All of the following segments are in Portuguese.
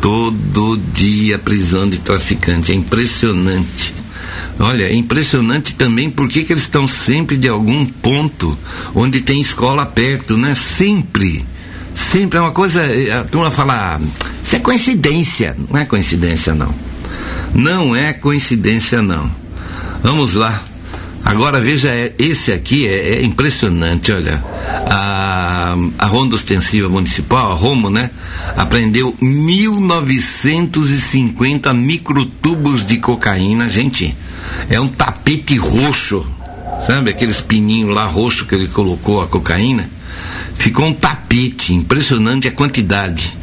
Todo dia prisão de traficante. É impressionante. Olha, é impressionante também porque que eles estão sempre de algum ponto onde tem escola perto, né? Sempre. Sempre é uma coisa. Eh, a turma fala, isso é coincidência. Não é coincidência, não. Não é coincidência, não. Vamos lá. Agora veja, é, esse aqui é, é, impressionante, olha. A, a Ronda Ostensiva Municipal, a Romo, né? Apreendeu 1950 microtubos de cocaína. Gente, é um tapete roxo. Sabe aqueles pininhos lá roxo que ele colocou a cocaína? Ficou um tapete, impressionante a quantidade.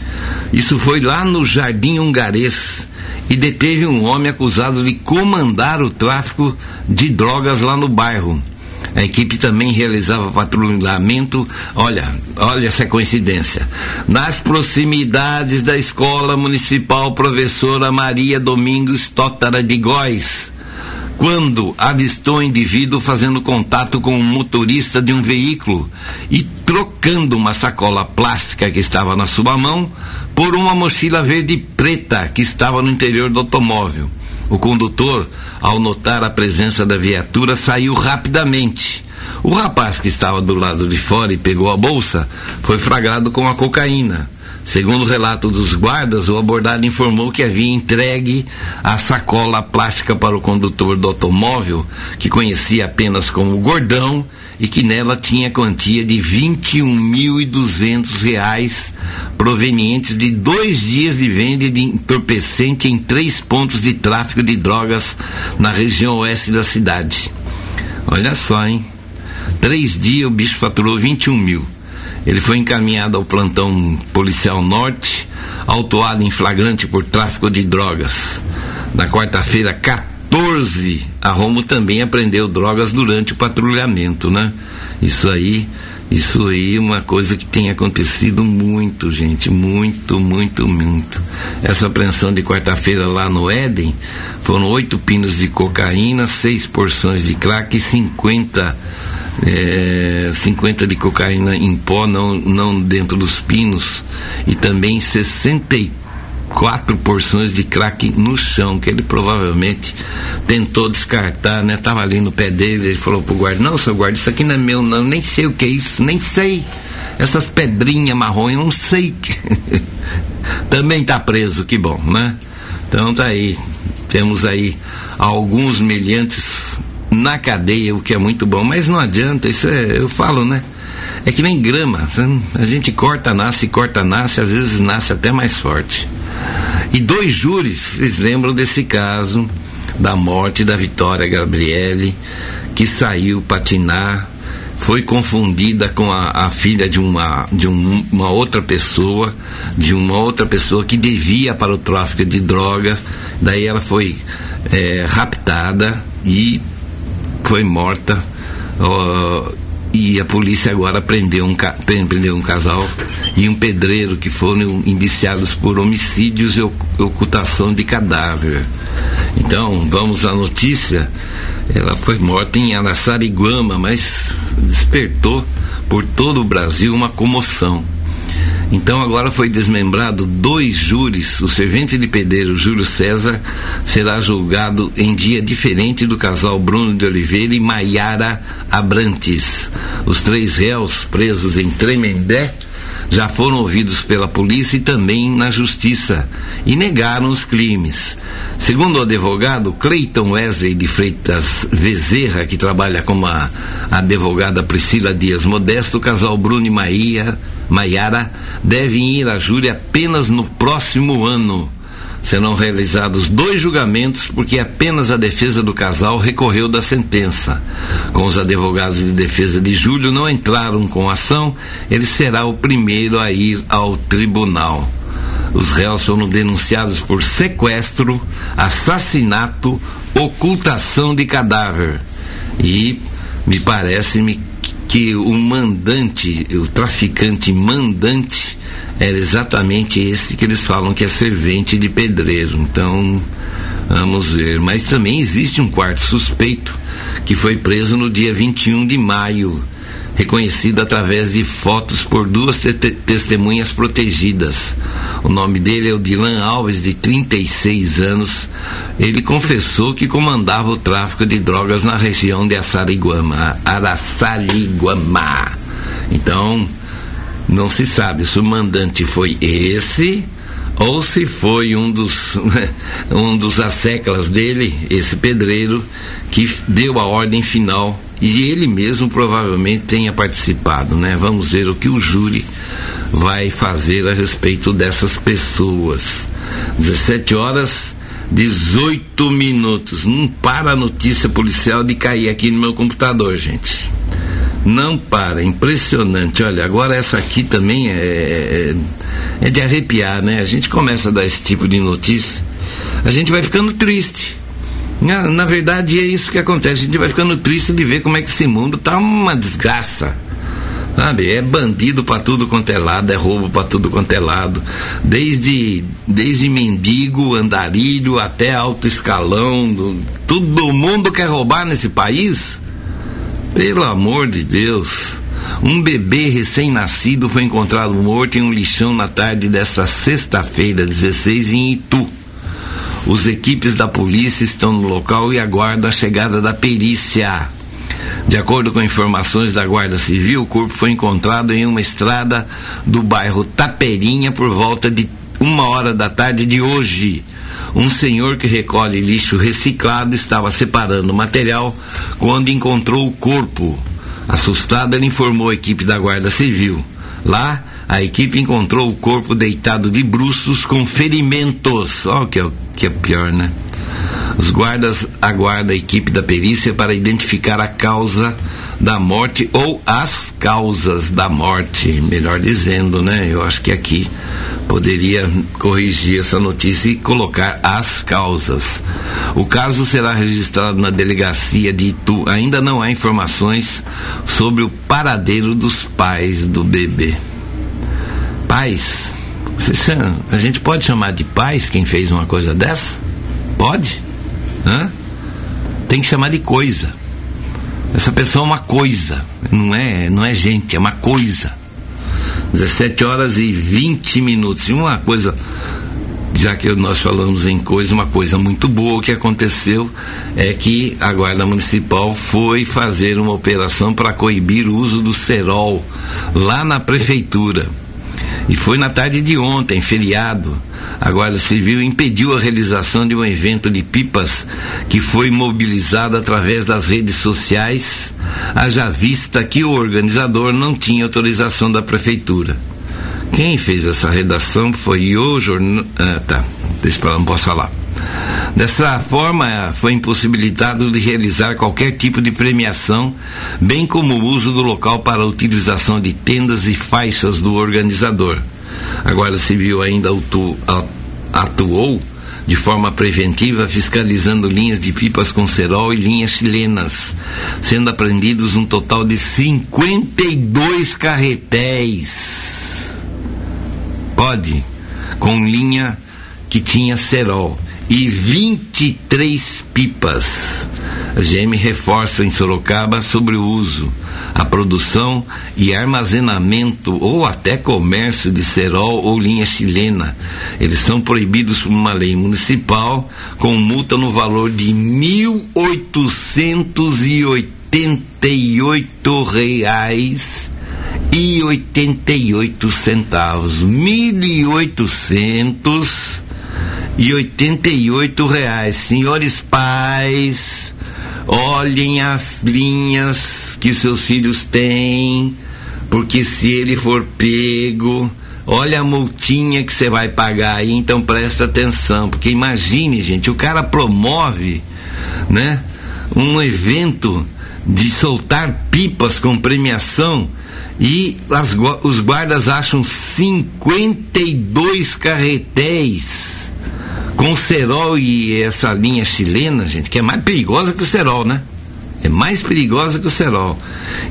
Isso foi lá no Jardim Hungarês e deteve um homem acusado de comandar o tráfico de drogas lá no bairro. A equipe também realizava patrulhamento, olha, olha essa coincidência, nas proximidades da Escola Municipal Professora Maria Domingos Tótara de Góis, quando avistou o indivíduo fazendo contato com o motorista de um veículo e trocando uma sacola plástica que estava na sua mão por uma mochila verde preta que estava no interior do automóvel. O condutor, ao notar a presença da viatura, saiu rapidamente. O rapaz que estava do lado de fora e pegou a bolsa foi flagrado com a cocaína. Segundo o relato dos guardas, o abordado informou que havia entregue a sacola plástica para o condutor do automóvel, que conhecia apenas como Gordão, e que nela tinha quantia de 21.200 reais provenientes de dois dias de venda de entorpecente em três pontos de tráfico de drogas na região oeste da cidade. Olha só, hein? Três dias o bicho faturou 21 mil. Ele foi encaminhado ao plantão policial norte, autuado em flagrante por tráfico de drogas. Na quarta-feira, 14, a Romo também apreendeu drogas durante o patrulhamento, né? Isso aí, isso aí é uma coisa que tem acontecido muito, gente, muito, muito, muito. Essa apreensão de quarta-feira lá no Éden foram oito pinos de cocaína, seis porções de crack e 50 é, 50 de cocaína em pó, não, não dentro dos pinos, e também 64 porções de crack no chão, que ele provavelmente tentou descartar, né? Tava ali no pé dele, ele falou pro guarda, não, seu guarda, isso aqui não é meu, não, nem sei o que é isso, nem sei. Essas pedrinhas marrom, eu não sei. também tá preso, que bom, né? Então tá aí. Temos aí alguns meliantes na cadeia, o que é muito bom, mas não adianta, isso é, eu falo, né? É que nem grama, a gente corta, nasce, corta, nasce, às vezes nasce até mais forte. E dois júris, vocês lembram desse caso da morte da Vitória Gabriele, que saiu patinar, foi confundida com a, a filha de, uma, de um, uma outra pessoa, de uma outra pessoa que devia para o tráfico de drogas, daí ela foi é, raptada e foi morta. Uh, e a polícia agora prendeu um, prendeu um casal e um pedreiro que foram indiciados por homicídios e ocultação de cadáver. Então, vamos à notícia. Ela foi morta em Araçariguama, mas despertou por todo o Brasil uma comoção. Então agora foi desmembrado dois júris. O servente de pedreiro Júlio César será julgado em dia diferente do casal Bruno de Oliveira e Maiara Abrantes. Os três réus presos em Tremembé já foram ouvidos pela polícia e também na justiça e negaram os crimes. Segundo o advogado Cleiton Wesley de Freitas Vezerra, que trabalha com a advogada Priscila Dias Modesto, o casal Bruno e Maia Maiara devem ir à júri apenas no próximo ano. Serão realizados dois julgamentos porque apenas a defesa do casal recorreu da sentença. Com os advogados de defesa de Júlio não entraram com ação, ele será o primeiro a ir ao tribunal. Os réus foram denunciados por sequestro, assassinato, ocultação de cadáver. E me parece-me que o mandante, o traficante mandante, era exatamente esse que eles falam que é servente de pedreiro. Então, vamos ver. Mas também existe um quarto suspeito que foi preso no dia 21 de maio reconhecido através de fotos por duas te testemunhas protegidas. O nome dele é o Dilan Alves, de 36 anos. Ele confessou que comandava o tráfico de drogas na região de Araçariguama. Araçariguama. Então, não se sabe se o mandante foi esse ou se foi um dos um dos asseclas dele, esse pedreiro, que deu a ordem final e ele mesmo provavelmente tenha participado, né? Vamos ver o que o júri vai fazer a respeito dessas pessoas. 17 horas 18 minutos. Não para a notícia policial de cair aqui no meu computador, gente. Não para, impressionante. Olha, agora essa aqui também é, é, é de arrepiar, né? A gente começa a dar esse tipo de notícia, a gente vai ficando triste. Na, na verdade é isso que acontece, a gente vai ficando triste de ver como é que esse mundo tá uma desgraça. Sabe, é bandido para tudo quanto é lado, é roubo para tudo quanto é lado. Desde, desde mendigo, andarilho até alto escalão, do, todo mundo quer roubar nesse país. Pelo amor de Deus. Um bebê recém-nascido foi encontrado morto em um lixão na tarde desta sexta-feira, 16, em Itu. Os equipes da polícia estão no local e aguardam a chegada da perícia. De acordo com informações da Guarda Civil, o corpo foi encontrado em uma estrada do bairro Taperinha por volta de uma hora da tarde de hoje. Um senhor que recolhe lixo reciclado estava separando o material quando encontrou o corpo. Assustado, ele informou a equipe da Guarda Civil. Lá, a equipe encontrou o corpo deitado de bruços com ferimentos. Olha o que é, que é pior, né? Os guardas aguardam a equipe da perícia para identificar a causa da morte ou as causas da morte, melhor dizendo, né? Eu acho que aqui poderia corrigir essa notícia e colocar as causas. O caso será registrado na delegacia de Itu. Ainda não há informações sobre o paradeiro dos pais do bebê. Pais? Chama, a gente pode chamar de pais quem fez uma coisa dessa? Pode? Hã? Tem que chamar de coisa. Essa pessoa é uma coisa, não é, não é gente, é uma coisa. 17 horas e 20 minutos. E uma coisa, já que nós falamos em coisa, uma coisa muito boa que aconteceu é que a Guarda Municipal foi fazer uma operação para coibir o uso do cerol lá na prefeitura. E foi na tarde de ontem, feriado. A Guarda Civil impediu a realização de um evento de pipas que foi mobilizado através das redes sociais, haja vista que o organizador não tinha autorização da prefeitura. Quem fez essa redação foi o jornal. Ah, tá, deixa pra lá, não posso falar. Dessa forma, foi impossibilitado de realizar qualquer tipo de premiação, bem como o uso do local para a utilização de tendas e faixas do organizador. A Guarda Civil ainda atuou de forma preventiva, fiscalizando linhas de pipas com cerol e linhas chilenas, sendo apreendidos um total de 52 carretéis. Pode, com linha que tinha cerol e 23 pipas. A GM reforça em Sorocaba sobre o uso, a produção e armazenamento ou até comércio de cerol ou linha chilena. Eles são proibidos por uma lei municipal com multa no valor de 1.888 reais e 88 centavos. 1.800 e oitenta e oito reais. Senhores pais, olhem as linhas que seus filhos têm, porque se ele for pego, olha a multinha que você vai pagar aí, então presta atenção, porque imagine, gente, o cara promove, né, um evento de soltar pipas com premiação e as, os guardas acham 52 carretéis com o cerol e essa linha chilena, gente, que é mais perigosa que o cerol, né? É mais perigosa que o cerol.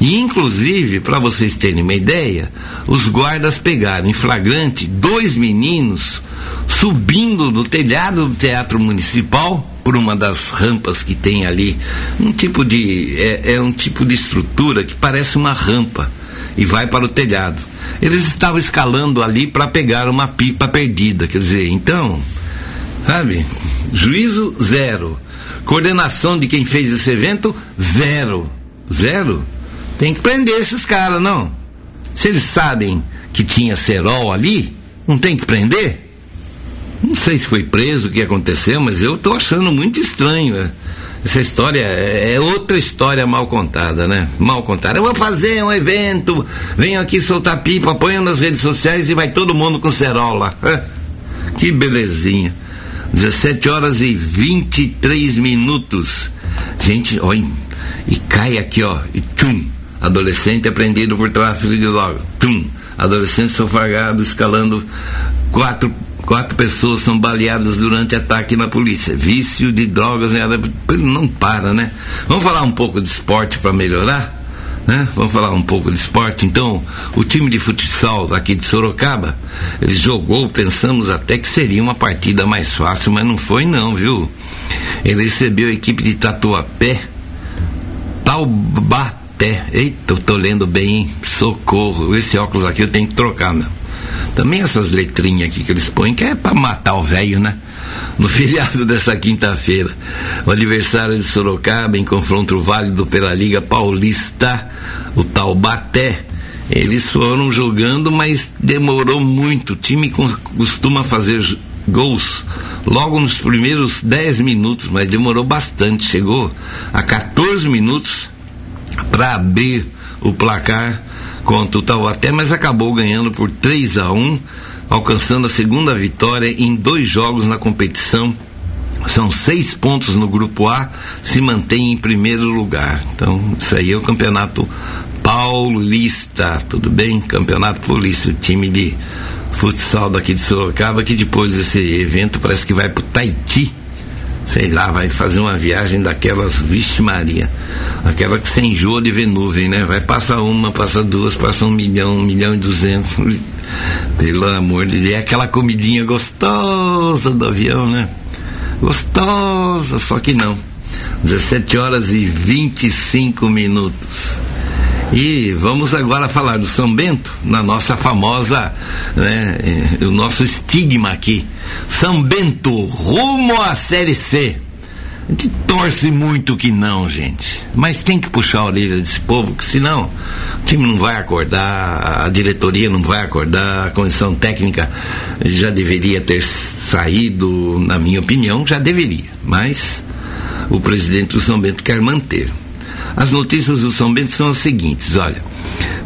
E, inclusive, para vocês terem uma ideia, os guardas pegaram em flagrante dois meninos subindo no telhado do Teatro Municipal por uma das rampas que tem ali, um tipo de é, é um tipo de estrutura que parece uma rampa e vai para o telhado. Eles estavam escalando ali para pegar uma pipa perdida, quer dizer, então, sabe? Juízo zero. Coordenação de quem fez esse evento zero. Zero. Tem que prender esses caras, não. Se eles sabem que tinha cerol ali, não tem que prender? Não sei se foi preso, o que aconteceu, mas eu estou achando muito estranho. Né? Essa história é, é outra história mal contada, né? Mal contada. Eu vou fazer um evento, venho aqui soltar pipa, ponho nas redes sociais e vai todo mundo com cerola. Que belezinha. 17 horas e 23 minutos. Gente, olha, e cai aqui, ó, e tchum. Adolescente apreendido por tráfico de drogas. Tum. Adolescente sofagado escalando quatro Quatro pessoas são baleadas durante ataque na polícia. Vício de drogas não para, né? Vamos falar um pouco de esporte para melhorar? Né? Vamos falar um pouco de esporte. Então, o time de futsal aqui de Sorocaba, ele jogou, pensamos até que seria uma partida mais fácil, mas não foi não, viu? Ele recebeu a equipe de Tatuapé, Taubaté. Eita, eu tô lendo bem, hein? Socorro. Esse óculos aqui eu tenho que trocar, meu. Também essas letrinhas aqui que eles põem, que é para matar o velho, né? No feriado dessa quinta-feira, o aniversário de Sorocaba, em confronto válido pela Liga Paulista, o Taubaté. Eles foram jogando, mas demorou muito. O time costuma fazer gols logo nos primeiros 10 minutos, mas demorou bastante. Chegou a 14 minutos para abrir o placar contra o Taubaté, mas acabou ganhando por 3 a 1, alcançando a segunda vitória em dois jogos na competição. São seis pontos no grupo A, se mantém em primeiro lugar. Então, isso aí é o campeonato paulista, tudo bem? Campeonato paulista, time de futsal daqui de Sorocaba, que depois desse evento parece que vai para o Taiti sei lá, vai fazer uma viagem daquelas, vixe Maria, aquela que você enjoa de ver nuvem, né? Vai passar uma, passa duas, passa um milhão, um milhão e duzentos. Pelo amor de Deus, é aquela comidinha gostosa do avião, né? Gostosa, só que não. 17 horas e 25 minutos. E vamos agora falar do São Bento, na nossa famosa, né, eh, o nosso estigma aqui. São Bento, rumo à Série C. A gente torce muito que não, gente. Mas tem que puxar a orelha desse povo, que senão o time não vai acordar, a diretoria não vai acordar, a comissão técnica já deveria ter saído, na minha opinião, já deveria. Mas o presidente do São Bento quer manter. As notícias do São Bento são as seguintes: olha,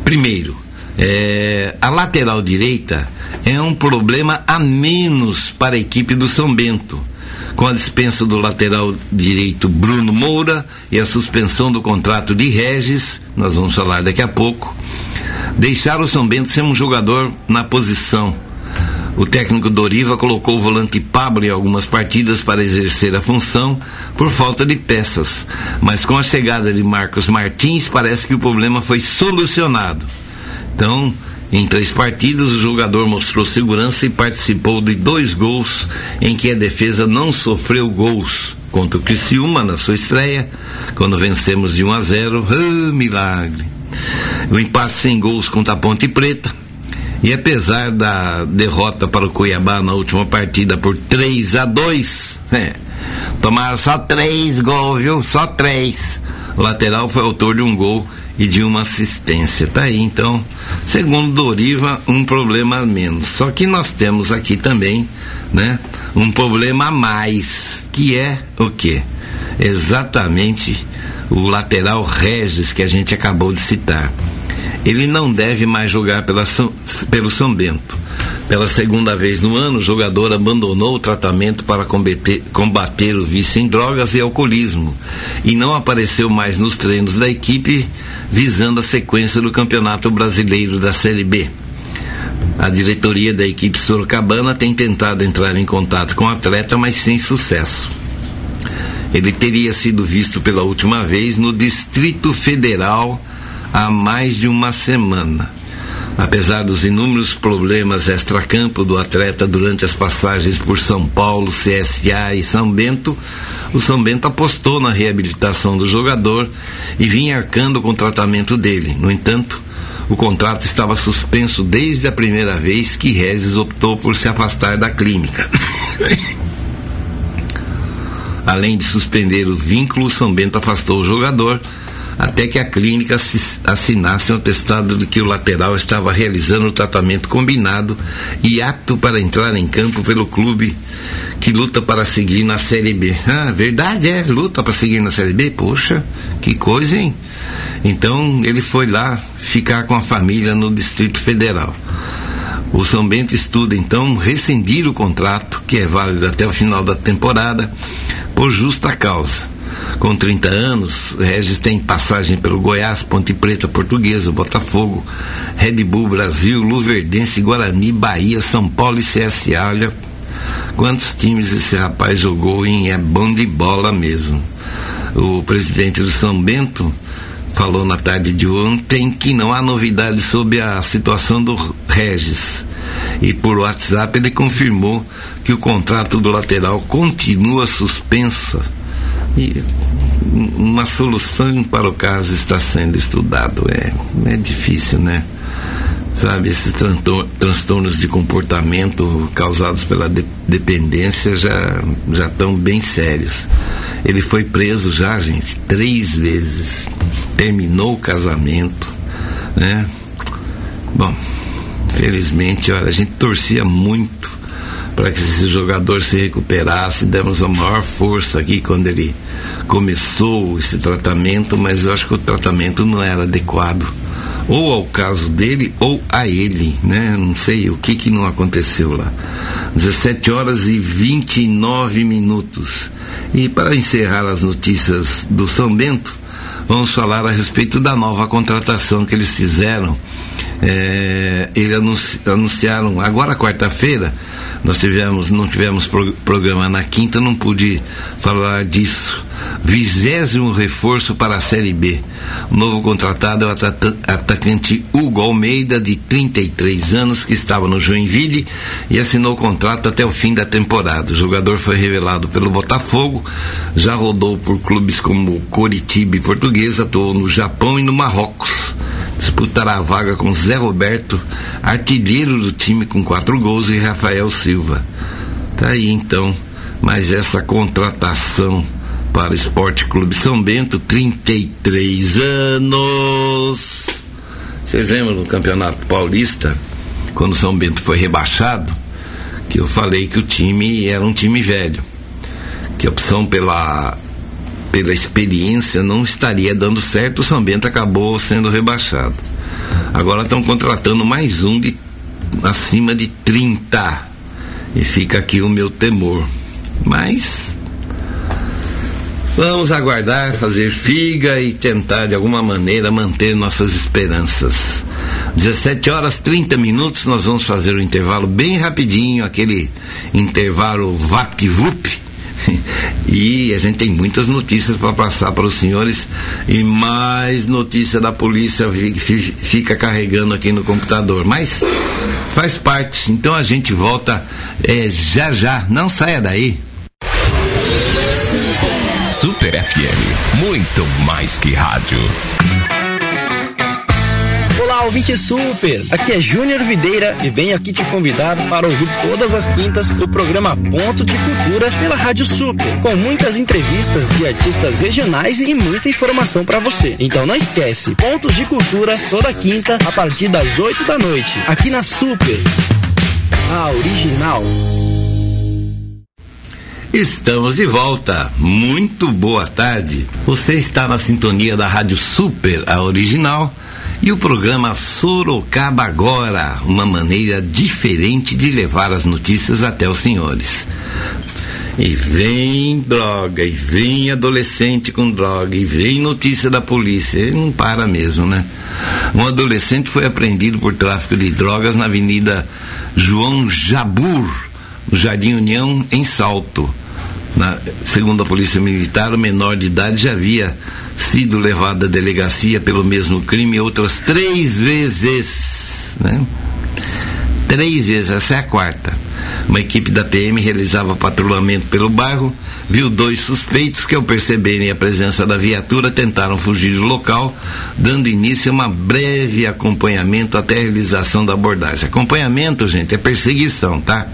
primeiro, é, a lateral direita é um problema a menos para a equipe do São Bento. Com a dispensa do lateral direito Bruno Moura e a suspensão do contrato de Regis, nós vamos falar daqui a pouco, deixaram o São Bento ser um jogador na posição o técnico Doriva colocou o volante Pablo em algumas partidas para exercer a função por falta de peças, mas com a chegada de Marcos Martins parece que o problema foi solucionado. Então, em três partidas, o jogador mostrou segurança e participou de dois gols em que a defesa não sofreu gols. Contra o Criciúma na sua estreia, quando vencemos de 1 a 0, oh, milagre. O empate sem gols contra a Ponte Preta, e apesar da derrota para o Cuiabá na última partida por 3 a 2, é, tomaram só três gols, viu? Só três. O lateral foi autor de um gol e de uma assistência. Tá aí, então, segundo Doriva, um problema a menos. Só que nós temos aqui também, né, um problema a mais, que é o quê? Exatamente o lateral Regis que a gente acabou de citar ele não deve mais jogar pela, pelo São Bento. Pela segunda vez no ano, o jogador abandonou o tratamento para combater, combater o vício em drogas e alcoolismo e não apareceu mais nos treinos da equipe visando a sequência do Campeonato Brasileiro da Série B. A diretoria da equipe sorocabana tem tentado entrar em contato com o atleta, mas sem sucesso. Ele teria sido visto pela última vez no Distrito Federal há mais de uma semana. Apesar dos inúmeros problemas extracampo do atleta durante as passagens por São Paulo, CSA e São Bento, o São Bento apostou na reabilitação do jogador e vinha arcando com o tratamento dele. No entanto, o contrato estava suspenso desde a primeira vez que Regis optou por se afastar da clínica. Além de suspender o vínculo, o São Bento afastou o jogador até que a clínica assinasse um atestado de que o lateral estava realizando o tratamento combinado e apto para entrar em campo pelo clube que luta para seguir na Série B. Ah, verdade, é, luta para seguir na Série B? Poxa, que coisa, hein? Então ele foi lá ficar com a família no Distrito Federal. O São Bento estuda então rescindir o contrato, que é válido até o final da temporada, por justa causa. Com 30 anos, Regis tem passagem pelo Goiás, Ponte Preta, Portuguesa, Botafogo, Red Bull Brasil, Luverdense, Guarani, Bahia, São Paulo e CSA. Olha quantos times esse rapaz jogou em é bom de bola mesmo. O presidente do São Bento falou na tarde de ontem que não há novidades sobre a situação do Regis. E por WhatsApp ele confirmou que o contrato do lateral continua suspensa e uma solução para o caso está sendo estudado. É, é difícil, né? Sabe, esses transtornos de comportamento causados pela de dependência já já estão bem sérios. Ele foi preso já, gente, três vezes. Terminou o casamento, né? Bom, felizmente, olha, a gente torcia muito para que esse jogador se recuperasse. Demos a maior força aqui quando ele começou esse tratamento, mas eu acho que o tratamento não era adequado. Ou ao caso dele ou a ele, né? Não sei o que que não aconteceu lá. 17 horas e 29 minutos. E para encerrar as notícias do São Bento, vamos falar a respeito da nova contratação que eles fizeram. É, eles anunci, anunciaram agora quarta-feira nós tivemos, não tivemos pro, programa na quinta, não pude falar disso. Vigésimo reforço para a Série B. Novo contratado é o atacante Hugo Almeida, de 33 anos, que estava no Joinville e assinou o contrato até o fim da temporada. O jogador foi revelado pelo Botafogo, já rodou por clubes como Coritiba e Portuguesa, atuou no Japão e no Marrocos disputará a vaga com Zé Roberto, artilheiro do time com quatro gols, e Rafael Silva. Tá aí então, mais essa contratação para o Esporte Clube São Bento, 33 anos. Vocês lembram do Campeonato Paulista, quando São Bento foi rebaixado, que eu falei que o time era um time velho, que a opção pela pela experiência não estaria dando certo, o São Bento acabou sendo rebaixado. Agora estão contratando mais um de acima de 30. E fica aqui o meu temor. Mas vamos aguardar, fazer figa e tentar de alguma maneira manter nossas esperanças. 17 horas 30 minutos, nós vamos fazer um intervalo bem rapidinho, aquele intervalo vapt-vup e a gente tem muitas notícias para passar para os senhores e mais notícia da polícia fica carregando aqui no computador. Mas faz parte. Então a gente volta é, já já. Não saia daí. Super FM, muito mais que rádio. Olá, ouvinte super! Aqui é Júnior Videira e venho aqui te convidar para ouvir todas as quintas o programa Ponto de Cultura pela Rádio Super, com muitas entrevistas de artistas regionais e muita informação para você. Então não esquece, Ponto de Cultura toda quinta a partir das 8 da noite, aqui na Super. A original. Estamos de volta. Muito boa tarde. Você está na sintonia da Rádio Super, a original e o programa Sorocaba Agora, uma maneira diferente de levar as notícias até os senhores. E vem droga, e vem adolescente com droga, e vem notícia da polícia. Ele não para mesmo, né? Um adolescente foi apreendido por tráfico de drogas na Avenida João Jabur, no Jardim União, em Salto. Na, segundo a Polícia Militar, o menor de idade já havia sido levado à delegacia pelo mesmo crime outras três vezes. né? Três vezes, essa é a quarta. Uma equipe da PM realizava patrulhamento pelo bairro, viu dois suspeitos que, ao perceberem a presença da viatura, tentaram fugir do local, dando início a um breve acompanhamento até a realização da abordagem. Acompanhamento, gente, é perseguição, tá?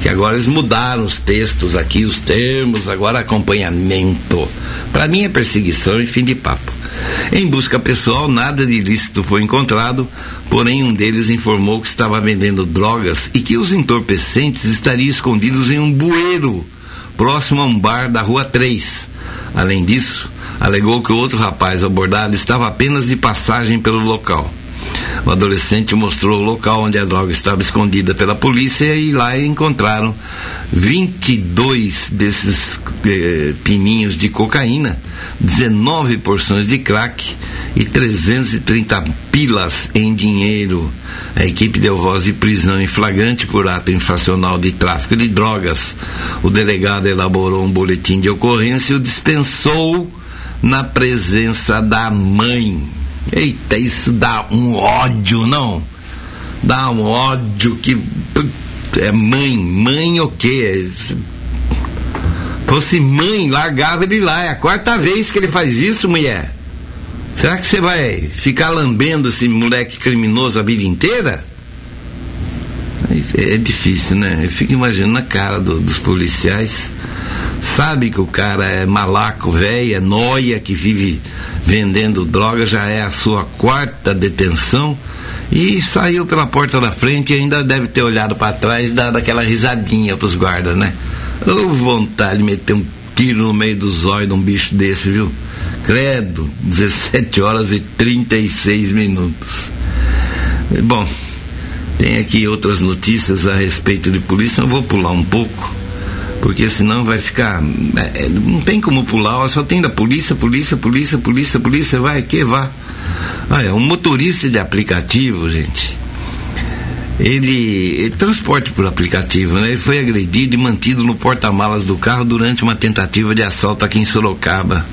Que agora eles mudaram os textos aqui, os termos, agora acompanhamento. Para mim é perseguição e fim de papo. Em busca pessoal, nada de ilícito foi encontrado, porém um deles informou que estava vendendo drogas e que os entorpecentes estariam escondidos em um bueiro próximo a um bar da Rua 3. Além disso, alegou que o outro rapaz abordado estava apenas de passagem pelo local. O adolescente mostrou o local onde a droga estava escondida pela polícia e lá encontraram 22 desses eh, pininhos de cocaína, 19 porções de crack e 330 pilas em dinheiro. A equipe deu voz de prisão em flagrante por ato infracional de tráfico de drogas. O delegado elaborou um boletim de ocorrência e o dispensou na presença da mãe. Eita, isso dá um ódio, não? Dá um ódio que. É mãe, mãe o quê? Fosse mãe, largava ele lá. É a quarta vez que ele faz isso, mulher. Será que você vai ficar lambendo esse moleque criminoso a vida inteira? É, difícil, né? Eu fico imaginando a cara do, dos policiais. Sabe que o cara é malaco, velho, é noia, que vive vendendo droga, já é a sua quarta detenção e saiu pela porta da frente e ainda deve ter olhado para trás e dado aquela risadinha pros guardas, né? Ou vontade de meter um tiro no meio dos olhos de um bicho desse, viu? Credo, 17 horas e 36 minutos. Bom, tem aqui outras notícias a respeito de polícia, eu vou pular um pouco porque senão vai ficar. É, é, não tem como pular, só tem da polícia, polícia, polícia, polícia, polícia, vai que vá. Olha, um motorista de aplicativo, gente, ele, ele transporte por aplicativo, né? Ele foi agredido e mantido no porta-malas do carro durante uma tentativa de assalto aqui em Sorocaba,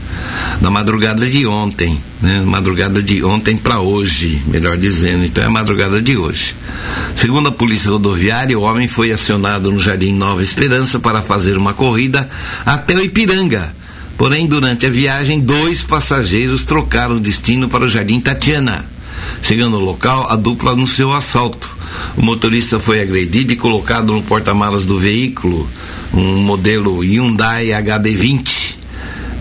na madrugada de ontem, né? Madrugada de ontem para hoje, melhor dizendo. Então é a madrugada de hoje. Segundo a polícia rodoviária, o homem foi acionado no Jardim Nova Esperança para fazer uma corrida até o Ipiranga. Porém, durante a viagem, dois passageiros trocaram o destino para o Jardim Tatiana. Chegando ao local, a dupla anunciou o assalto. O motorista foi agredido e colocado no porta-malas do veículo, um modelo Hyundai HB20.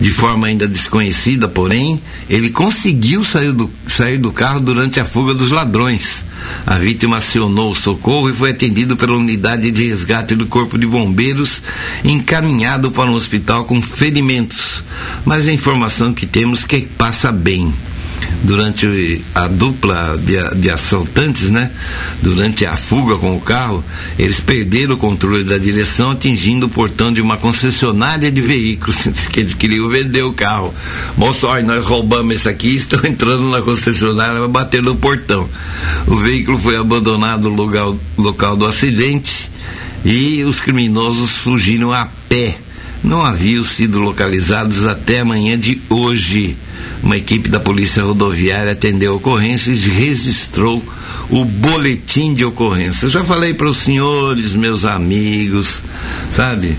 De forma ainda desconhecida, porém, ele conseguiu sair do, sair do carro durante a fuga dos ladrões. A vítima acionou o socorro e foi atendido pela unidade de resgate do Corpo de Bombeiros, encaminhado para um hospital com ferimentos. Mas a informação que temos é que passa bem durante a dupla de, de, assaltantes, né? Durante a fuga com o carro, eles perderam o controle da direção, atingindo o portão de uma concessionária de veículos, que eles queriam vender o carro. Moço, olha, nós roubamos esse aqui, estão entrando na concessionária, vai bater no portão. O veículo foi abandonado no lugar, local do acidente e os criminosos fugiram a pé. Não haviam sido localizados até amanhã de hoje uma equipe da Polícia Rodoviária atendeu a ocorrência e registrou o boletim de ocorrência. Eu já falei para os senhores, meus amigos, sabe?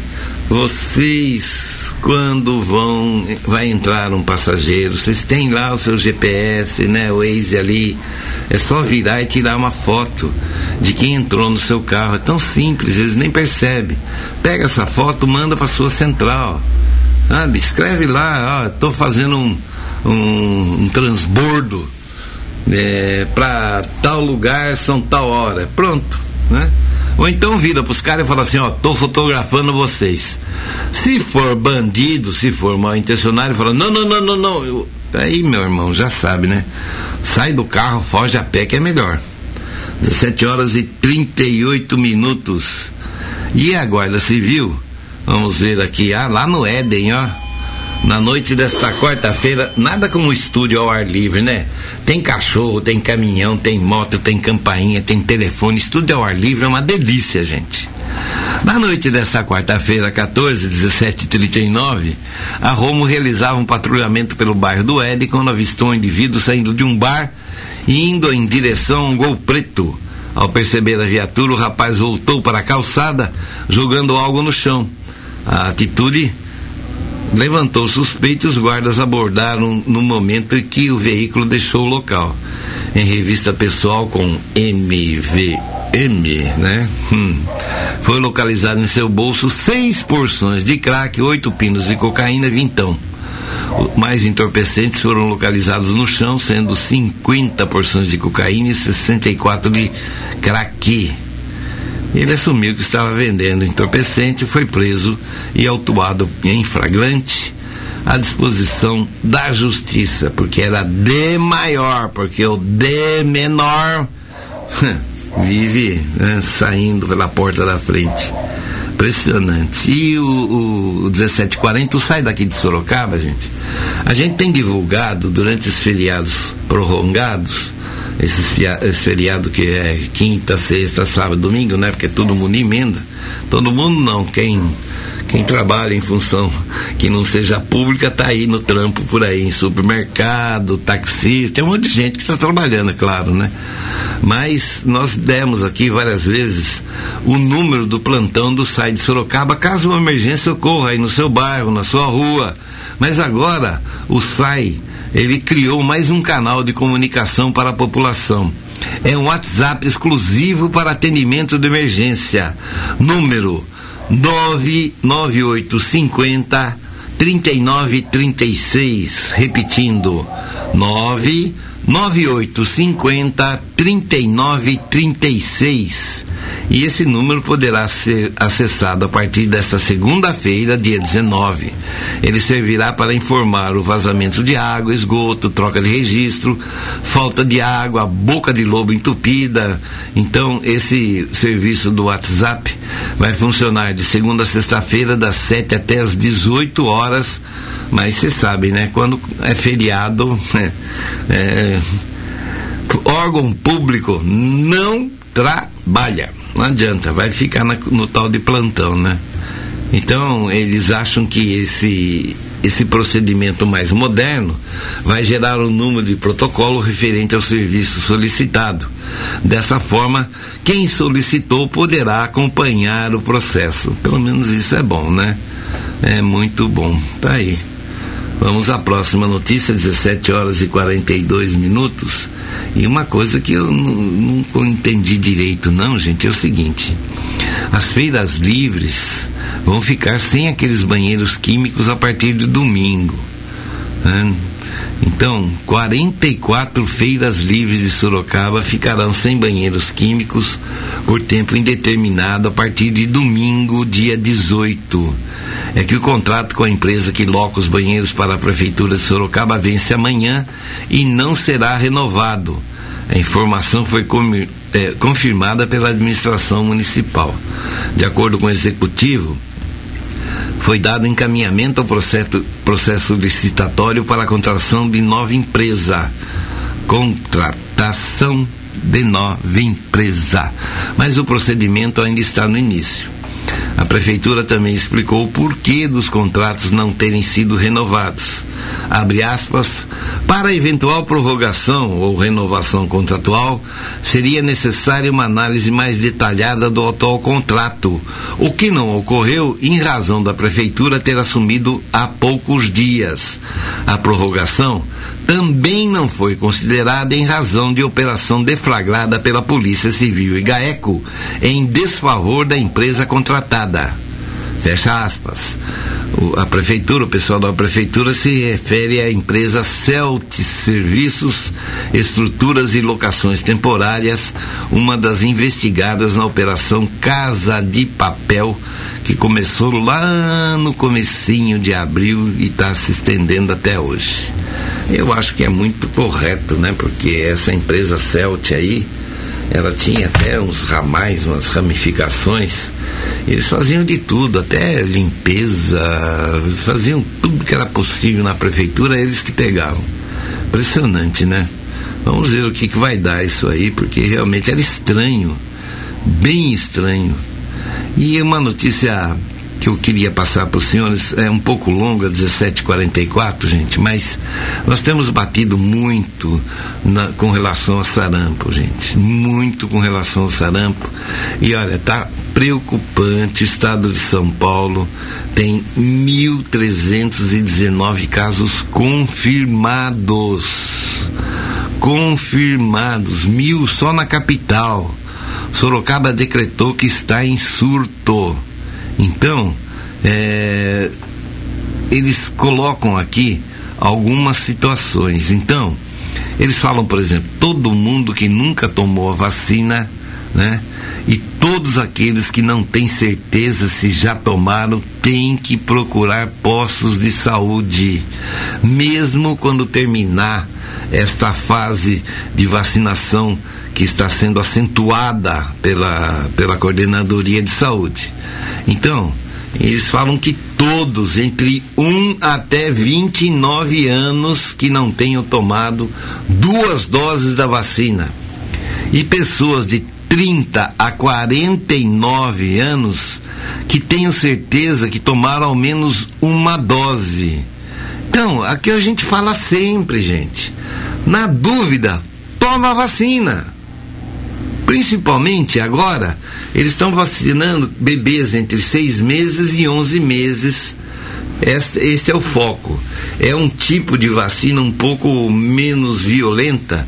Vocês, quando vão, vai entrar um passageiro, vocês têm lá o seu GPS, né? O Waze ali. É só virar e tirar uma foto de quem entrou no seu carro. É tão simples, eles nem percebem. Pega essa foto, manda para sua central. Sabe? Escreve lá, ó, tô fazendo um um, um transbordo é, para tal lugar, são tal hora. Pronto, né? Ou então vira para os caras e fala assim, ó, tô fotografando vocês. Se for bandido, se for mal intencionado, fala, não, não, não, não, não. Eu, aí, meu irmão, já sabe, né? Sai do carro, foge a pé que é melhor. 17 horas e 38 minutos. E a Guarda Civil? Vamos ver aqui, ah, lá no Éden, ó na noite desta quarta-feira, nada como estúdio ao ar livre, né? Tem cachorro, tem caminhão, tem moto, tem campainha, tem telefone, estúdio ao ar livre é uma delícia, gente. Na noite desta quarta-feira, 14, 17 e 39, a Romo realizava um patrulhamento pelo bairro do Éden quando avistou um indivíduo saindo de um bar e indo em direção a um gol preto Ao perceber a viatura, o rapaz voltou para a calçada, jogando algo no chão. A atitude levantou suspeito e os guardas abordaram no momento em que o veículo deixou o local. Em revista pessoal com MVM, né? Hum. Foi localizado em seu bolso seis porções de crack, oito pinos de cocaína e vintão. Mais entorpecentes foram localizados no chão, sendo 50 porções de cocaína e 64 de crack. Ele assumiu que estava vendendo entorpecente, foi preso e autuado em flagrante à disposição da justiça, porque era de maior, porque o de menor vive né, saindo pela porta da frente. Impressionante. E o, o 1740 sai daqui de Sorocaba, gente. A gente tem divulgado durante os feriados prolongados, esses esse feriado que é quinta, sexta, sábado, domingo, né? Porque todo mundo emenda. Todo mundo não, quem quem trabalha em função que não seja pública está aí no trampo por aí, em supermercado, taxista, tem um monte de gente que está trabalhando, é claro, né? Mas nós demos aqui várias vezes o número do plantão do SAI de Sorocaba, caso uma emergência ocorra aí no seu bairro, na sua rua. Mas agora o SAI, ele criou mais um canal de comunicação para a população. É um WhatsApp exclusivo para atendimento de emergência. Número 99850 3936. Repetindo, 99850 3936 e esse número poderá ser acessado a partir desta segunda-feira, dia 19. Ele servirá para informar o vazamento de água, esgoto, troca de registro, falta de água, boca de lobo entupida. Então, esse serviço do WhatsApp vai funcionar de segunda a sexta-feira, das 7 até as 18 horas. Mas vocês sabem, né? Quando é feriado, é, é, órgão público não trabalha. Não adianta, vai ficar na, no tal de plantão, né? Então, eles acham que esse, esse procedimento mais moderno vai gerar um número de protocolo referente ao serviço solicitado. Dessa forma, quem solicitou poderá acompanhar o processo. Pelo menos isso é bom, né? É muito bom. Tá aí. Vamos à próxima notícia, 17 horas e 42 minutos. E uma coisa que eu nunca entendi direito, não, gente, é o seguinte: as feiras livres vão ficar sem aqueles banheiros químicos a partir de domingo. Né? Então, 44 feiras livres de Sorocaba ficarão sem banheiros químicos por tempo indeterminado a partir de domingo, dia 18. É que o contrato com a empresa que loca os banheiros para a Prefeitura de Sorocaba vence amanhã e não será renovado. A informação foi é, confirmada pela administração municipal. De acordo com o executivo, foi dado encaminhamento ao processo, processo licitatório para a contratação de nova empresa. Contratação de nova empresa. Mas o procedimento ainda está no início. A prefeitura também explicou o porquê dos contratos não terem sido renovados abre aspas, para eventual prorrogação ou renovação contratual, seria necessária uma análise mais detalhada do atual contrato, o que não ocorreu em razão da Prefeitura ter assumido há poucos dias. A prorrogação também não foi considerada em razão de operação deflagrada pela Polícia Civil e GAECO em desfavor da empresa contratada. Fecha aspas. O, a prefeitura, o pessoal da prefeitura se refere à empresa Celtis Serviços, Estruturas e Locações Temporárias, uma das investigadas na operação Casa de Papel, que começou lá no comecinho de abril e está se estendendo até hoje. Eu acho que é muito correto, né? Porque essa empresa Celt aí, ela tinha até uns ramais, umas ramificações eles faziam de tudo, até limpeza, faziam tudo que era possível na prefeitura, eles que pegavam. Impressionante, né? Vamos ver o que, que vai dar isso aí, porque realmente era estranho, bem estranho. E uma notícia que eu queria passar para os senhores. É um pouco longa, 17h44, gente, mas nós temos batido muito na, com relação a sarampo, gente. Muito com relação ao sarampo. E olha, tá preocupante. O estado de São Paulo tem 1.319 casos confirmados. Confirmados, mil só na capital. Sorocaba decretou que está em surto. Então, é, eles colocam aqui algumas situações. Então, eles falam, por exemplo, todo mundo que nunca tomou a vacina, né? E todos aqueles que não têm certeza se já tomaram têm que procurar postos de saúde, mesmo quando terminar esta fase de vacinação que está sendo acentuada pela, pela Coordenadoria de Saúde. Então, eles falam que todos entre 1 até 29 anos que não tenham tomado duas doses da vacina e pessoas de 30 a 49 anos que tenham certeza que tomaram ao menos uma dose. Então, aqui a gente fala sempre, gente. Na dúvida, toma a vacina. Principalmente agora, eles estão vacinando bebês entre seis meses e 11 meses. Este, este é o foco. É um tipo de vacina um pouco menos violenta,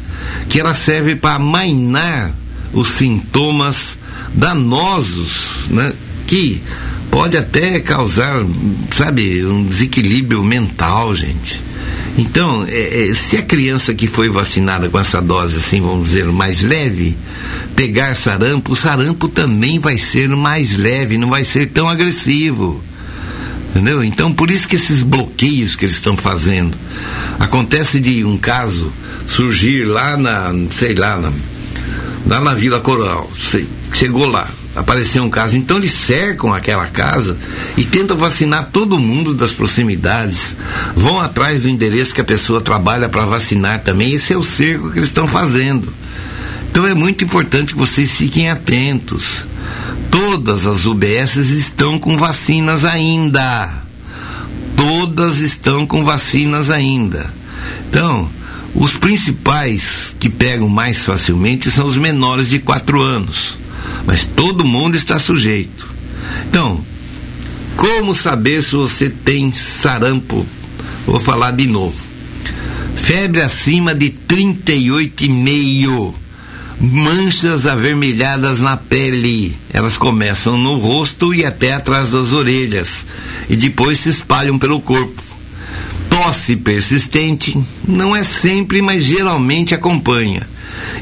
que ela serve para amainar os sintomas danosos, né? Que pode até causar, sabe, um desequilíbrio mental, gente. Então, é, é, se a criança que foi vacinada com essa dose, assim, vamos dizer, mais leve, pegar sarampo, o sarampo também vai ser mais leve, não vai ser tão agressivo. Entendeu? Então, por isso que esses bloqueios que eles estão fazendo. Acontece de um caso surgir lá na, sei lá, na, lá na Vila Coral. Chegou lá, apareceu um caso. Então eles cercam aquela casa e tentam vacinar todo mundo das proximidades. Vão atrás do endereço que a pessoa trabalha para vacinar também. Esse é o cerco que eles estão fazendo. Então é muito importante que vocês fiquem atentos. Todas as UBS estão com vacinas ainda. Todas estão com vacinas ainda. Então, os principais que pegam mais facilmente são os menores de 4 anos mas todo mundo está sujeito. Então, como saber se você tem sarampo? Vou falar de novo. Febre acima de 38,5. Manchas avermelhadas na pele. Elas começam no rosto e até atrás das orelhas. E depois se espalham pelo corpo. Tosse persistente. Não é sempre, mas geralmente acompanha.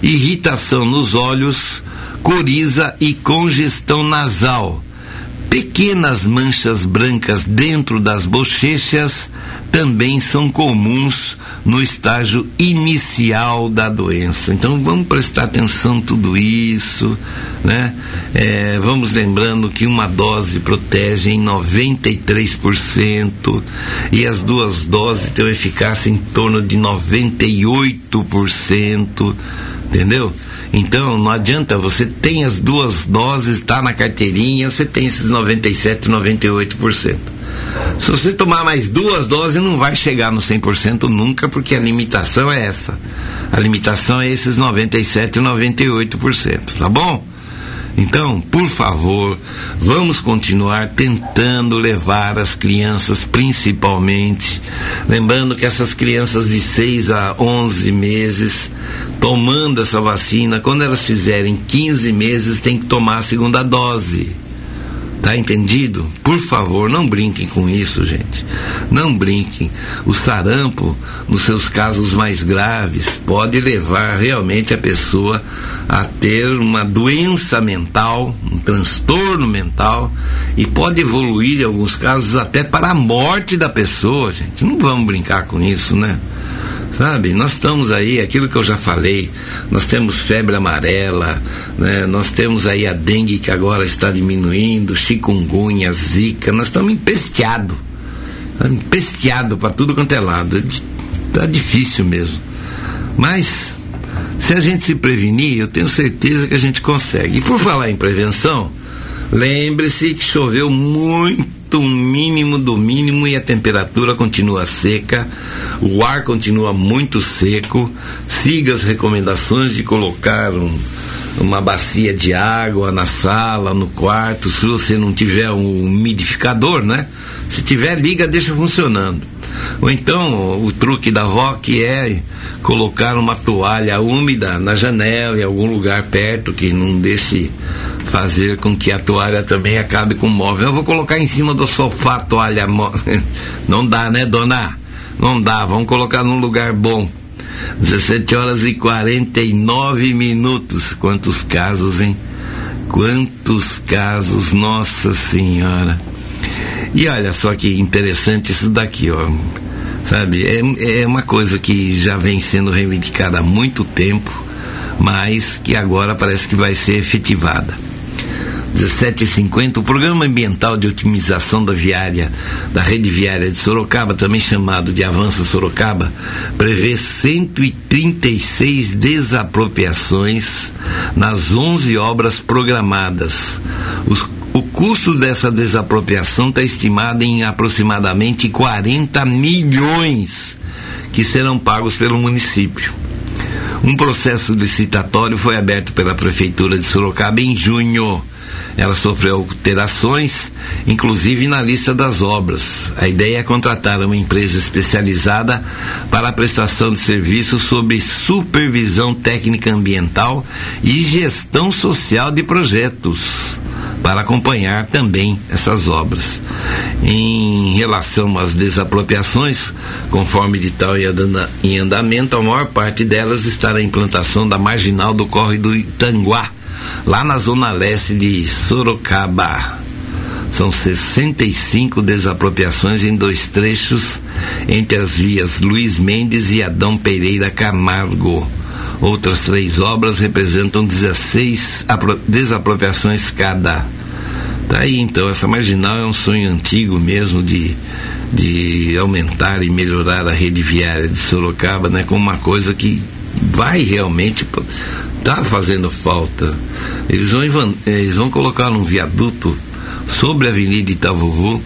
Irritação nos olhos coriza e congestão nasal. Pequenas manchas brancas dentro das bochechas também são comuns no estágio inicial da doença. Então vamos prestar atenção tudo isso, né? É, vamos lembrando que uma dose protege em 93% e as duas doses têm eficácia em torno de 98%, entendeu? Então, não adianta, você tem as duas doses, está na carteirinha, você tem esses 97, 98%. Se você tomar mais duas doses, não vai chegar no 100% nunca, porque a limitação é essa. A limitação é esses 97 e 98%, tá bom? Então, por favor, vamos continuar tentando levar as crianças, principalmente, lembrando que essas crianças de 6 a 11 meses, tomando essa vacina, quando elas fizerem 15 meses, tem que tomar a segunda dose. Tá entendido? Por favor, não brinquem com isso, gente. Não brinquem. O sarampo, nos seus casos mais graves, pode levar realmente a pessoa a ter uma doença mental, um transtorno mental, e pode evoluir em alguns casos até para a morte da pessoa, gente. Não vamos brincar com isso, né? Sabe? Nós estamos aí, aquilo que eu já falei, nós temos febre amarela, né? nós temos aí a dengue que agora está diminuindo, chikungunya, zika, nós estamos empesteados, empesteados para tudo quanto é lado, está difícil mesmo. Mas, se a gente se prevenir, eu tenho certeza que a gente consegue. E por falar em prevenção, lembre-se que choveu muito momento um mínimo do mínimo e a temperatura continua seca, o ar continua muito seco. Siga as recomendações de colocar um, uma bacia de água na sala, no quarto, se você não tiver um umidificador, né? Se tiver, liga, deixa funcionando. Ou então o truque da avó que é colocar uma toalha úmida na janela, em algum lugar perto, que não deixe fazer com que a toalha também acabe com o móvel. Eu vou colocar em cima do sofá a toalha. Não dá, né, dona? Não dá, vamos colocar num lugar bom. 17 horas e 49 minutos. Quantos casos, hein? Quantos casos, nossa senhora. E olha só que interessante isso daqui, ó. Sabe, é, é uma coisa que já vem sendo reivindicada há muito tempo, mas que agora parece que vai ser efetivada. 1750, o Programa Ambiental de Otimização da Viária, da Rede Viária de Sorocaba, também chamado de Avança Sorocaba, prevê 136 desapropriações nas 11 obras programadas. Os, o custo dessa desapropriação está estimado em aproximadamente 40 milhões que serão pagos pelo município. Um processo licitatório foi aberto pela Prefeitura de Sorocaba em junho ela sofreu alterações, inclusive na lista das obras. A ideia é contratar uma empresa especializada para a prestação de serviços sobre supervisão técnica ambiental e gestão social de projetos para acompanhar também essas obras. Em relação às desapropriações, conforme edital em andamento, a maior parte delas está na implantação da marginal do Corre do Itanguá, lá na zona leste de Sorocaba. São 65 desapropriações em dois trechos entre as vias Luiz Mendes e Adão Pereira Camargo. Outras três obras representam 16 desapropriações cada. Tá aí então, essa marginal é um sonho antigo mesmo de, de aumentar e melhorar a rede viária de Sorocaba, né, com uma coisa que vai realmente tá fazendo falta. Eles vão, eles vão colocar um viaduto sobre a Avenida Itavuvu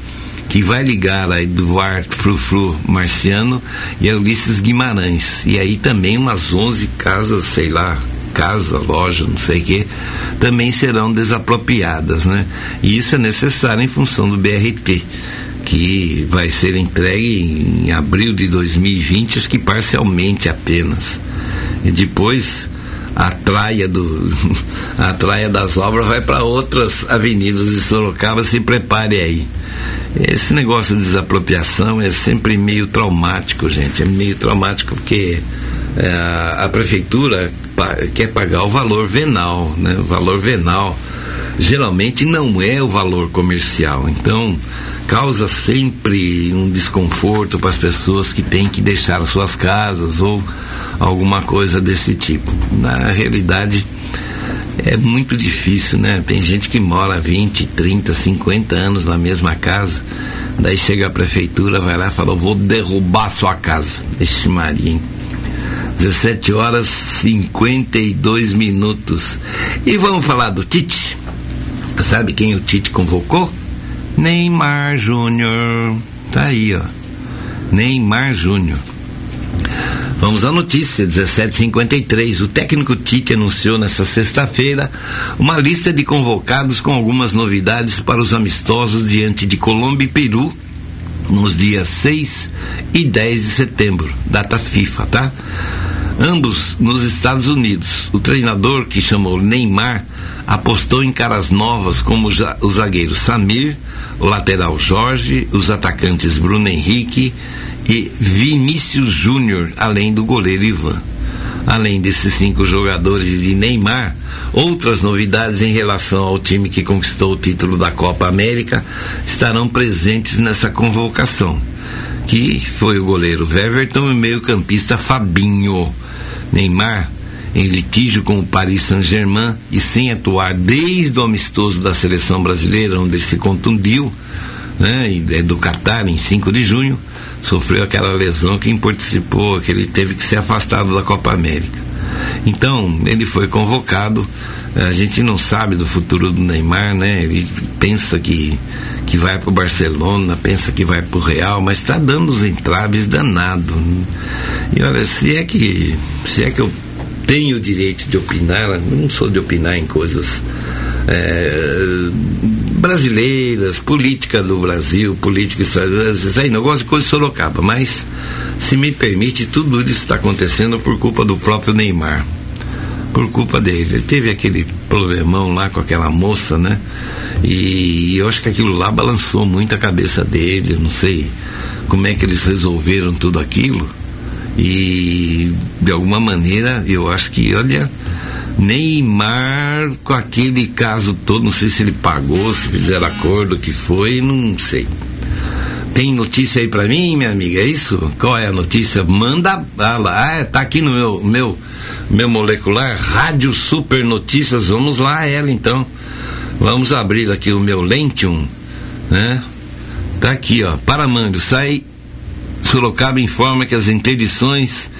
que vai ligar a Eduardo Frufru Marciano e a Ulisses Guimarães. E aí também umas 11 casas, sei lá, casa, loja, não sei o que, também serão desapropriadas, né? E isso é necessário em função do BRT, que vai ser entregue em abril de 2020, acho que parcialmente apenas. E depois a traia do a traia das obras vai para outras avenidas de Sorocaba, se prepare aí. Esse negócio de desapropriação é sempre meio traumático, gente. É meio traumático porque é, a prefeitura quer pagar o valor venal, né? O valor venal geralmente não é o valor comercial. Então, causa sempre um desconforto para as pessoas que têm que deixar suas casas ou alguma coisa desse tipo. Na realidade, é muito difícil, né? Tem gente que mora 20, 30, 50 anos na mesma casa, daí chega a prefeitura, vai lá e fala: vou derrubar sua casa. Ixi, Maria, hein? 17 horas 52 minutos. E vamos falar do Tite. Sabe quem o Tite convocou? Neymar Júnior. Tá aí, ó. Neymar Júnior. Vamos à notícia, 1753. O técnico Tite anunciou nesta sexta-feira uma lista de convocados com algumas novidades para os amistosos diante de Colômbia e Peru nos dias 6 e 10 de setembro, data FIFA, tá? Ambos nos Estados Unidos. O treinador que chamou Neymar apostou em caras novas como o zagueiro Samir, o lateral Jorge, os atacantes Bruno Henrique e Vinícius Júnior, além do goleiro Ivan. Além desses cinco jogadores de Neymar, outras novidades em relação ao time que conquistou o título da Copa América estarão presentes nessa convocação, que foi o goleiro Weverton e o meio-campista Fabinho. Neymar, em litígio com o Paris Saint-Germain e sem atuar desde o amistoso da seleção brasileira, onde se contundiu, né, é do Catar, em 5 de junho, sofreu aquela lesão que participou, que ele teve que ser afastado da Copa América. Então, ele foi convocado A gente não sabe do futuro do Neymar, né? Ele pensa que, que vai para o Barcelona, pensa que vai para o Real, mas está dando os entraves danado. E olha, se é que se é que eu tenho o direito de opinar, não sou de opinar em coisas é, brasileiras, política do Brasil, política isso aí, não gosto de coisa de Sorocaba, mas se me permite, tudo isso está acontecendo por culpa do próprio Neymar. Por culpa dele. Ele teve aquele problemão lá com aquela moça, né? E eu acho que aquilo lá balançou muito a cabeça dele, não sei como é que eles resolveram tudo aquilo. E de alguma maneira eu acho que, olha, Neymar, com aquele caso todo, não sei se ele pagou, se fizeram acordo, o que foi, não sei. Tem notícia aí para mim, minha amiga, é isso? Qual é a notícia? Manda lá. Ah, tá aqui no meu, meu, meu molecular, Rádio Super Notícias. Vamos lá, ela então. Vamos abrir aqui o meu Lentium, né? Tá aqui, ó. Paramando, sai Sorocaba informa que as interdições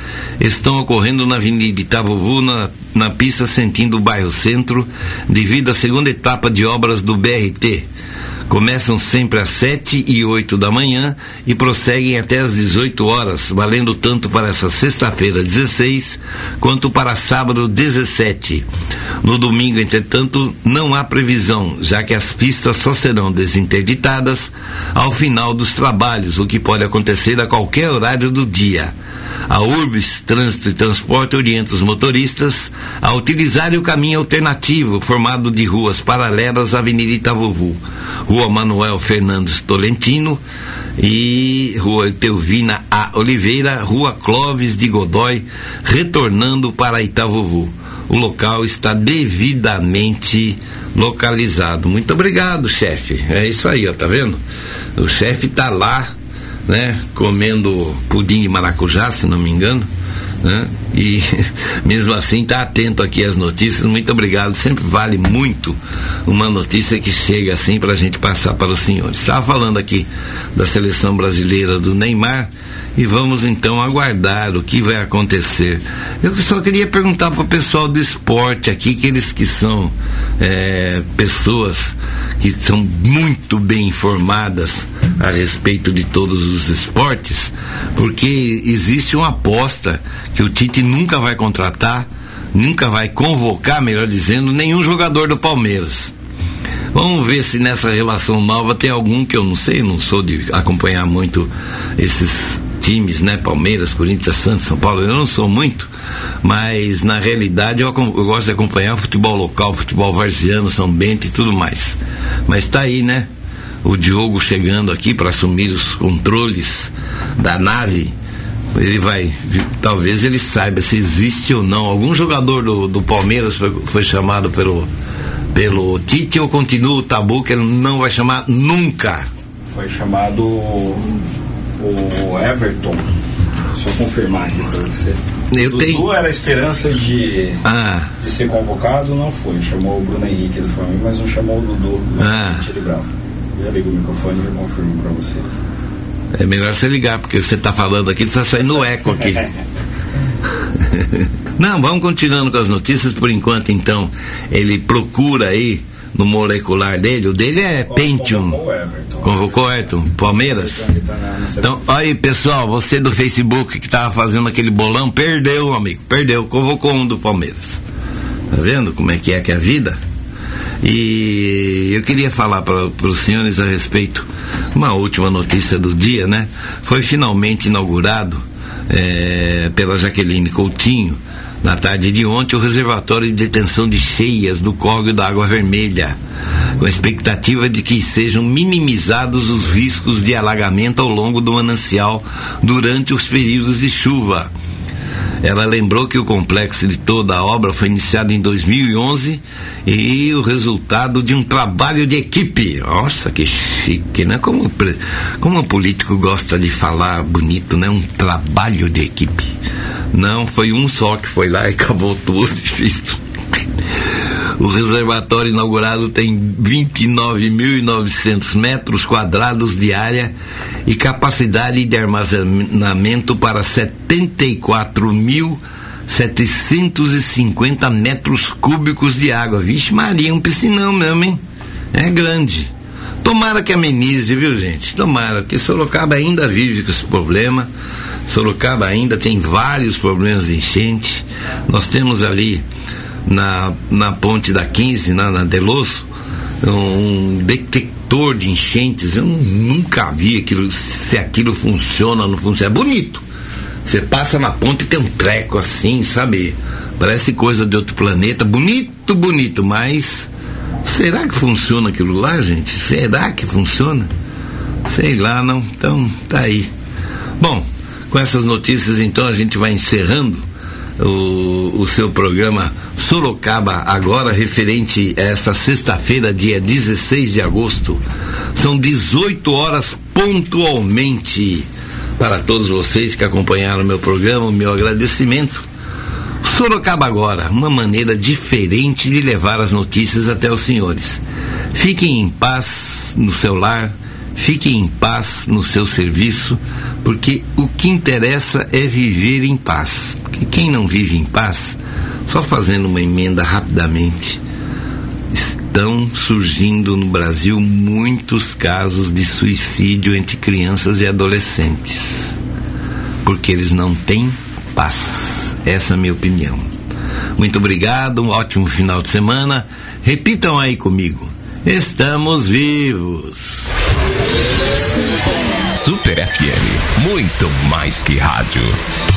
estão ocorrendo na Avenida Itavovu, na, na pista sentindo o bairro Centro, devido à segunda etapa de obras do BRT. Começam sempre às 7 e 8 da manhã e prosseguem até às 18 horas, valendo tanto para essa sexta-feira 16 quanto para sábado 17. No domingo, entretanto, não há previsão, já que as pistas só serão desinterditadas ao final dos trabalhos, o que pode acontecer a qualquer horário do dia. A Urbis Trânsito e Transporte orienta os motoristas a utilizarem o caminho alternativo formado de ruas paralelas à Avenida Itavovu, Rua Manuel Fernandes Tolentino e Rua Teuvina A. Oliveira, Rua Clóvis de Godói, retornando para Itavovu. O local está devidamente localizado. Muito obrigado, chefe. É isso aí, ó, tá vendo? O chefe está lá né? Comendo pudim de maracujá, se não me engano. Né? E mesmo assim está atento aqui às notícias. Muito obrigado. Sempre vale muito uma notícia que chega assim para a gente passar para os senhores. Estava falando aqui da seleção brasileira do Neymar e vamos então aguardar o que vai acontecer. Eu só queria perguntar para o pessoal do esporte aqui, aqueles que são é, pessoas que são muito bem informadas a respeito de todos os esportes, porque existe uma aposta que o Tite nunca vai contratar, nunca vai convocar, melhor dizendo, nenhum jogador do Palmeiras. Vamos ver se nessa relação nova tem algum que eu não sei, não sou de acompanhar muito esses times, né? Palmeiras, Corinthians, Santos, São Paulo, eu não sou muito, mas na realidade eu, eu gosto de acompanhar o futebol local, futebol varziano, São Bento e tudo mais. Mas está aí, né? O Diogo chegando aqui para assumir os controles da nave. Ele vai, talvez ele saiba se existe ou não. Algum jogador do, do Palmeiras foi, foi chamado pelo, pelo Tite ou continua o tabu que ele não vai chamar nunca? Foi chamado o Everton. Deixa eu confirmar aqui pra você. Eu Dudu tenho. era a esperança de, Ah, de ser convocado, não foi. Chamou o Bruno Henrique do Flamengo, mas não chamou o Dudu. Ah. Bravo. Já ligo o microfone e já confirmo pra você. é melhor você ligar, porque você está falando aqui, está saindo eco aqui. Não, vamos continuando com as notícias por enquanto, então. Ele procura aí no molecular dele, o dele é Pentium. Convocou o Everton. Palmeiras? Tá Então, aí pessoal, você do Facebook que tava fazendo aquele bolão, perdeu, amigo, perdeu, convocou um do Palmeiras. Tá vendo como é que é que é a vida? E eu queria falar para os senhores a respeito, uma última notícia do dia, né? Foi finalmente inaugurado eh, pela Jaqueline Coutinho, na tarde de ontem, o reservatório de detenção de cheias do córrego da Água Vermelha, com a expectativa de que sejam minimizados os riscos de alagamento ao longo do manancial durante os períodos de chuva. Ela lembrou que o complexo de toda a obra foi iniciado em 2011 e o resultado de um trabalho de equipe. Nossa, que chique, né? Como, como o político gosta de falar bonito, né? Um trabalho de equipe. Não, foi um só que foi lá e acabou tudo. O reservatório inaugurado tem 29.900 metros quadrados de área e capacidade de armazenamento para 74 mil 750 metros cúbicos de água. Vixe, Maria, um piscinão mesmo, hein? É grande. Tomara que amenize, viu, gente? Tomara, porque Sorocaba ainda vive com esse problema. Sorocaba ainda tem vários problemas de enchente. Nós temos ali na, na ponte da 15, na, na Deloso, um detector de enchentes. Eu nunca vi aquilo, se aquilo funciona ou não funciona. É bonito. Você passa na ponte e tem um treco assim, sabe? Parece coisa de outro planeta. Bonito, bonito, mas será que funciona aquilo lá, gente? Será que funciona? Sei lá, não. Então, tá aí. Bom, com essas notícias, então, a gente vai encerrando o, o seu programa Sorocaba, agora referente a esta sexta-feira, dia 16 de agosto. São 18 horas pontualmente. Para todos vocês que acompanharam meu programa, meu agradecimento. Sorocaba agora, uma maneira diferente de levar as notícias até os senhores. Fiquem em paz no seu lar, fiquem em paz no seu serviço, porque o que interessa é viver em paz. Porque quem não vive em paz, só fazendo uma emenda rapidamente, estão surgindo no Brasil muitos casos de suicídio entre crianças e adolescentes. Porque eles não têm paz. Essa é a minha opinião. Muito obrigado, um ótimo final de semana. Repitam aí comigo. Estamos vivos. Super FM, muito mais que rádio.